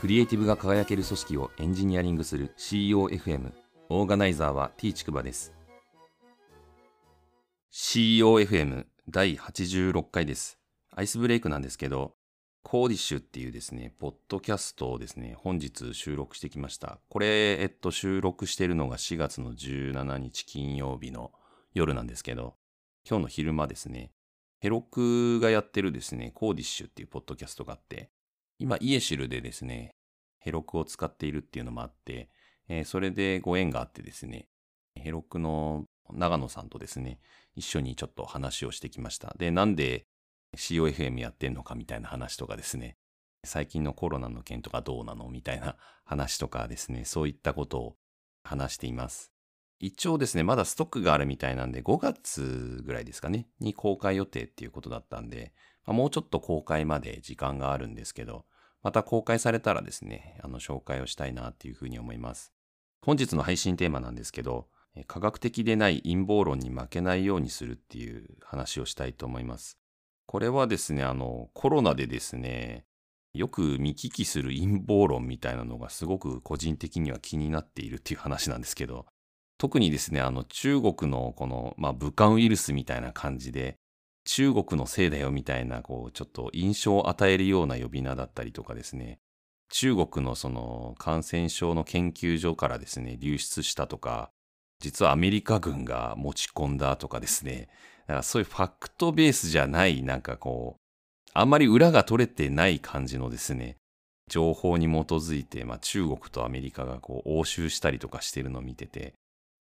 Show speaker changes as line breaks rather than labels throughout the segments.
クリエイティブが輝ける組織をエンジニアリングする COFM オーガナイザーは T ちくばです。COFM 第86回です。アイスブレイクなんですけどコーディッシュっていうですね、ポッドキャストをですね、本日収録してきました。これ、えっと、収録してるのが4月の17日金曜日の夜なんですけど、今日の昼間ですね、ヘロクがやってるですね、コーディッシュっていうポッドキャストがあって、今、イエシルでですね、ヘロクを使っているっていうのもあって、えー、それでご縁があってですね、ヘロクの長野さんとですね、一緒にちょっと話をしてきました。で、なんで COFM やってんのかみたいな話とかですね、最近のコロナの件とかどうなの？みたいな話とかですね、そういったことを話しています。一応ですね、まだストックがあるみたいなんで、5月ぐらいですかね、に公開予定っていうことだったんで、まあ、もうちょっと公開まで時間があるんですけど、また公開されたらですね、あの、紹介をしたいなっていうふうに思います。本日の配信テーマなんですけど、科学的でない陰謀論に負けないようにするっていう話をしたいと思います。これはですね、あの、コロナでですね、よく見聞きする陰謀論みたいなのがすごく個人的には気になっているっていう話なんですけど、特にですね、あの中国のこの、まあ、武漢ウイルスみたいな感じで、中国のせいだよみたいな、こう、ちょっと印象を与えるような呼び名だったりとかですね、中国のその感染症の研究所からですね、流出したとか、実はアメリカ軍が持ち込んだとかですね、だからそういうファクトベースじゃない、なんかこう、あんまり裏が取れてない感じのですね、情報に基づいて、まあ、中国とアメリカがこう応酬したりとかしてるのを見てて、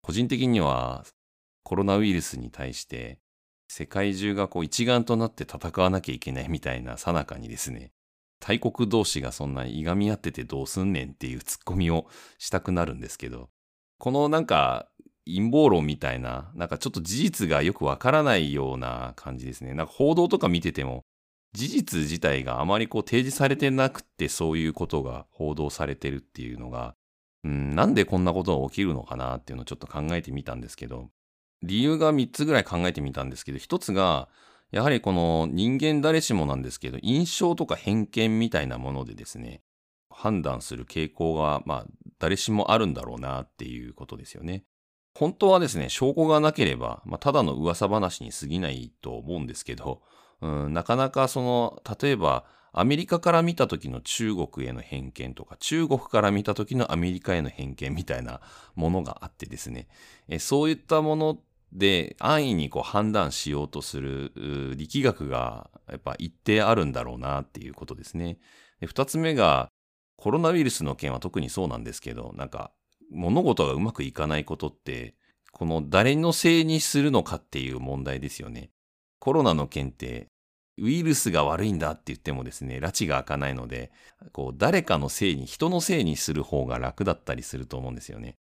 個人的にはコロナウイルスに対して世界中がこう一丸となって戦わなきゃいけないみたいなさなかにですね、大国同士がそんなにいがみ合っててどうすんねんっていうツッコミをしたくなるんですけど、このなんか陰謀論みたいな、なんかちょっと事実がよくわからないような感じですね。なんか報道とか見てても、事実自体があまりこう提示されてなくてそういうことが報道されてるっていうのが、うん、なんでこんなことが起きるのかなっていうのをちょっと考えてみたんですけど、理由が3つぐらい考えてみたんですけど、1つが、やはりこの人間誰しもなんですけど、印象とか偏見みたいなものでですね、判断する傾向が、まあ、誰しもあるんだろうなっていうことですよね。本当はですね、証拠がなければ、まあ、ただの噂話に過ぎないと思うんですけど、うん、なかなかその、例えば、アメリカから見た時の中国への偏見とか、中国から見た時のアメリカへの偏見みたいなものがあってですね、えそういったもので安易にこう判断しようとする力学がやっぱ一定あるんだろうなっていうことですね。二つ目が、コロナウイルスの件は特にそうなんですけど、なんか物事がうまくいかないことって、この誰のせいにするのかっていう問題ですよね。コロナの件って、ウイルスが悪いんだって言ってもですね、拉致が開かないので、こう、誰かのせいに、人のせいにする方が楽だったりすると思うんですよね。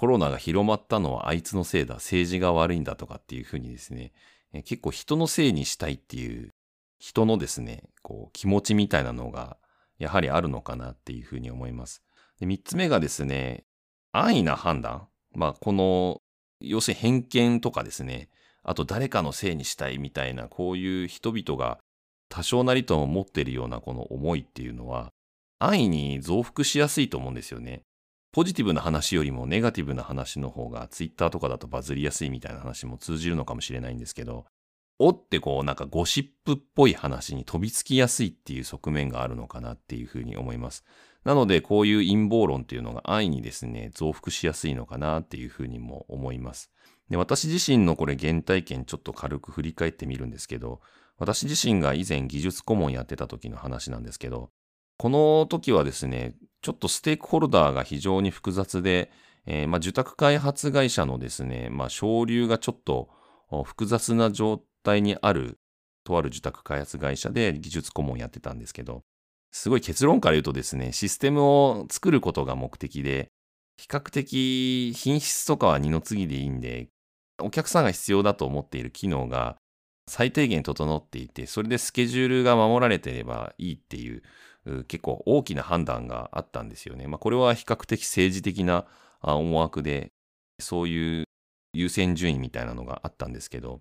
コロナが広まったのはあいつのせいだ、政治が悪いんだとかっていうふうにですね、結構人のせいにしたいっていう、人のですね、こう、気持ちみたいなのが、やはりあるのかなっていうふうに思います。で、三つ目がですね、安易な判断。まあ、この、要するに偏見とかですね、あと誰かのせいにしたいみたいな、こういう人々が多少なりとも持ってるようなこの思いっていうのは、安易に増幅しやすいと思うんですよね。ポジティブな話よりもネガティブな話の方がツイッターとかだとバズりやすいみたいな話も通じるのかもしれないんですけど、おってこうなんかゴシップっぽい話に飛びつきやすいっていう側面があるのかなっていうふうに思います。なのでこういう陰謀論っていうのが安易にですね、増幅しやすいのかなっていうふうにも思います。で私自身のこれ原体験ちょっと軽く振り返ってみるんですけど、私自身が以前技術顧問やってた時の話なんですけど、この時はですね、ちょっとステークホルダーが非常に複雑で、えー、まあ、受託開発会社のですね、まあ、省流がちょっと複雑な状態にある、とある受託開発会社で技術顧問やってたんですけど、すごい結論から言うとですね、システムを作ることが目的で、比較的品質とかは二の次でいいんで、お客さんが必要だと思っている機能が最低限整っていて、それでスケジュールが守られてればいいっていう、結構大きな判断があったんですよね。まあ、これは比較的政治的な思惑で、そういう優先順位みたいなのがあったんですけど、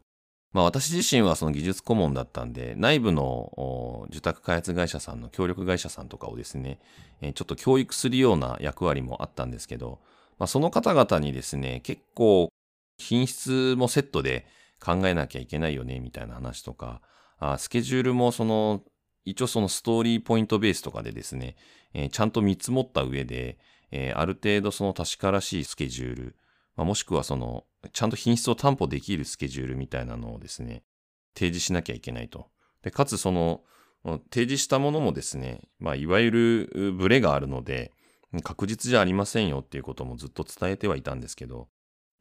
まあ私自身はその技術顧問だったんで、内部の受託開発会社さんの協力会社さんとかをですね、ちょっと教育するような役割もあったんですけど、まあ、その方々にですね、結構品質もセットで考えなきゃいけないよね、みたいな話とか、スケジュールもその、一応そのストーリーポイントベースとかでですね、えー、ちゃんと見積もった上で、えー、ある程度その確からしいスケジュール、まあ、もしくはその、ちゃんと品質を担保できるスケジュールみたいなのをですね、提示しなきゃいけないと。で、かつその、提示したものもですね、まあ、いわゆるブレがあるので、確実じゃありませんよっていうこともずっと伝えてはいたんですけど、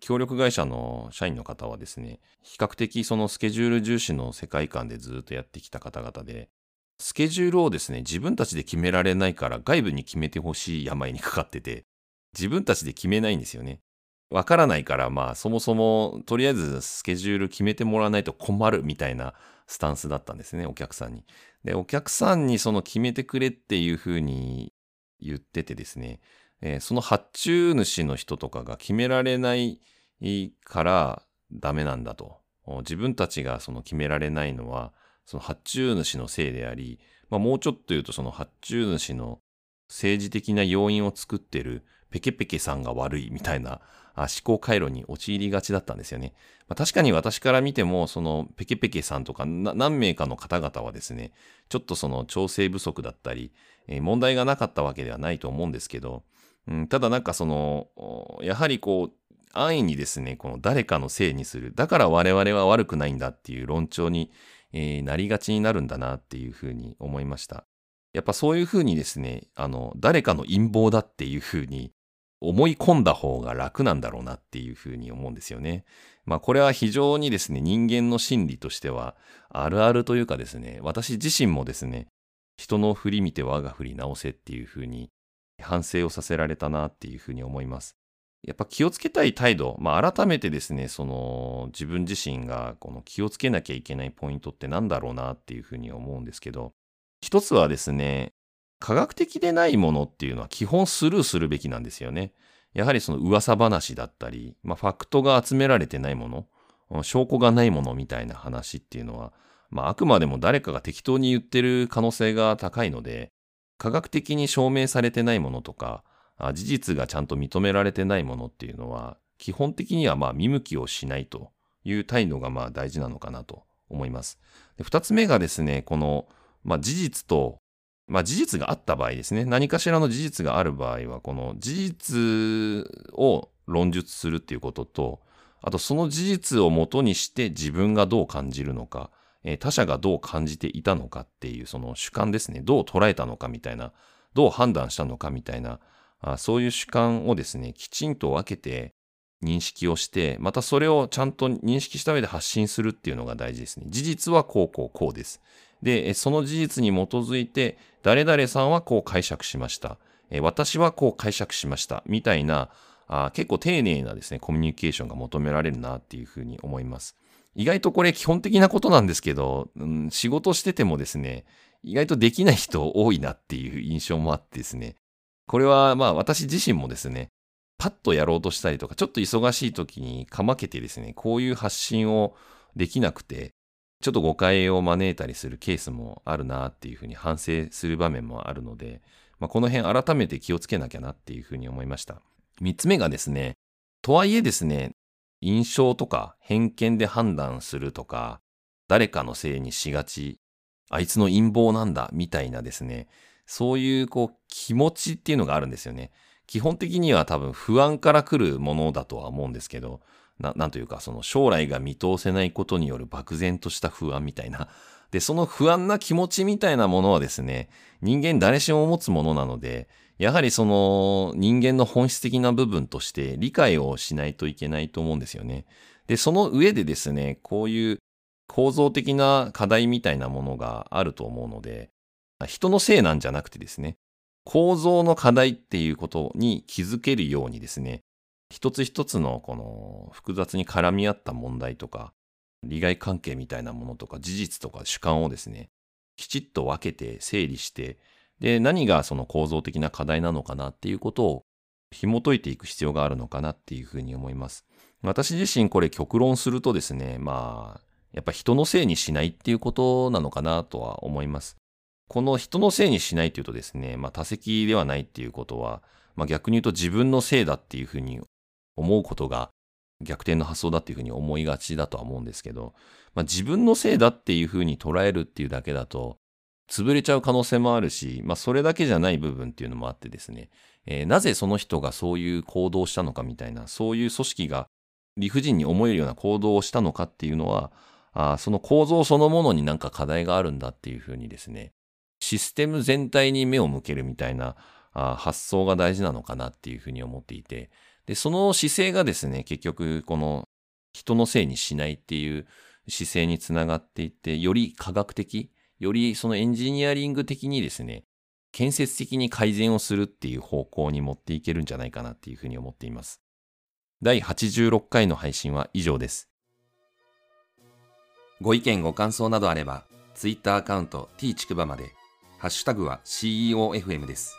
協力会社の社員の方はですね、比較的そのスケジュール重視の世界観でずっとやってきた方々で、スケジュールをですね、自分たちで決められないから外部に決めてほしい病にかかってて、自分たちで決めないんですよね。わからないから、まあそもそもとりあえずスケジュール決めてもらわないと困るみたいなスタンスだったんですね、お客さんに。で、お客さんにその決めてくれっていうふうに言っててですね、えー、その発注主の人とかが決められないからダメなんだと。自分たちがその決められないのは、その発注主のせいであり、まあ、もうちょっと言うとその発注主の政治的な要因を作ってるペケペケさんが悪いみたいな思考回路に陥りがちだったんですよね。まあ、確かに私から見ても、そのペケペケさんとか何名かの方々はですね、ちょっとその調整不足だったり、えー、問題がなかったわけではないと思うんですけど、うん、ただなんかその、やはりこう、安易にですね、この誰かのせいにする。だから我々は悪くないんだっていう論調に、えー、なりがちになるんだなっていうふうに思いました。やっぱそういうふうにですね、あの、誰かの陰謀だっていうふうに思い込んだ方が楽なんだろうなっていうふうに思うんですよね。まあこれは非常にですね、人間の心理としてはあるあるというかですね、私自身もですね、人の振り見て我が振り直せっていうふうに反省をさせられたなっていうふうに思います。やっぱ気をつけたい態度、まあ改めてですね、その自分自身がこの気をつけなきゃいけないポイントって何だろうなっていうふうに思うんですけど、一つはですね、科学的でないものっていうのは基本スルーするべきなんですよね。やはりその噂話だったり、まあ、ファクトが集められてないもの、証拠がないものみたいな話っていうのは、まあ、あくまでも誰かが適当に言ってる可能性が高いので、科学的に証明されてないものとか、事実がちゃんと認められてないものっていうのは、基本的にはまあ見向きをしないという態度がまあ大事なのかなと思います。二つ目がですね、この、まあ、事実とまあ事実があった場合ですね。何かしらの事実がある場合は、この事実を論述するっていうことと、あとその事実をもとにして自分がどう感じるのか、え、他者がどう感じていたのかっていうその主観ですね。どう捉えたのかみたいな、どう判断したのかみたいな、そういう主観をですね、きちんと分けて認識をして、またそれをちゃんと認識した上で発信するっていうのが大事ですね。事実はこうこうこうです。で、その事実に基づいて、誰々さんはこう解釈しました。私はこう解釈しました。みたいな、あ結構丁寧なですね、コミュニケーションが求められるなっていうふうに思います。意外とこれ基本的なことなんですけど、うん、仕事しててもですね、意外とできない人多いなっていう印象もあってですね、これはまあ私自身もですね、パッとやろうとしたりとか、ちょっと忙しい時にかまけてですね、こういう発信をできなくて、ちょっと誤解を招いたりするケースもあるなっていうふうに反省する場面もあるので、まあ、この辺改めて気をつけなきゃなっていうふうに思いました。三つ目がですね、とはいえですね、印象とか偏見で判断するとか、誰かのせいにしがち、あいつの陰謀なんだみたいなですね、そういうこう気持ちっていうのがあるんですよね。基本的には多分不安から来るものだとは思うんですけど、ななんというか、その将来が見通せないことによる漠然とした不安みたいな。で、その不安な気持ちみたいなものはですね、人間誰しも持つものなので、やはりその人間の本質的な部分として理解をしないといけないと思うんですよね。で、その上でですね、こういう構造的な課題みたいなものがあると思うので、人のせいなんじゃなくてですね、構造の課題っていうことに気づけるようにですね、一つ一つのこの複雑に絡み合った問題とか、利害関係みたいなものとか事実とか主観をですね、きちっと分けて整理して、で、何がその構造的な課題なのかなっていうことを紐解いていく必要があるのかなっていうふうに思います。私自身これ極論するとですね、まあ、やっぱ人のせいにしないっていうことなのかなとは思います。この人のせいにしないというとですね、まあ多責ではないっていうことは、まあ逆に言うと自分のせいだっていうふうに思うことが逆転の発想だっていうふうに思いがちだとは思うんですけど、まあ自分のせいだっていうふうに捉えるっていうだけだと、潰れちゃう可能性もあるし、まあそれだけじゃない部分っていうのもあってですね、えー、なぜその人がそういう行動をしたのかみたいな、そういう組織が理不尽に思えるような行動をしたのかっていうのは、あその構造そのものになんか課題があるんだっていうふうにですね、システム全体に目を向けるみたいな発想が大事なのかなっていうふうに思っていて、で、その姿勢がですね、結局この人のせいにしないっていう姿勢につながっていって、より科学的、よりそのエンジニアリング的にですね、建設的に改善をするっていう方向に持っていけるんじゃないかなっていうふうに思っています。第86回の配信は以上です。ご意見ご感想などあれば、Twitter アカウント t ちくばまで、ハッシュタグは CEOFM です。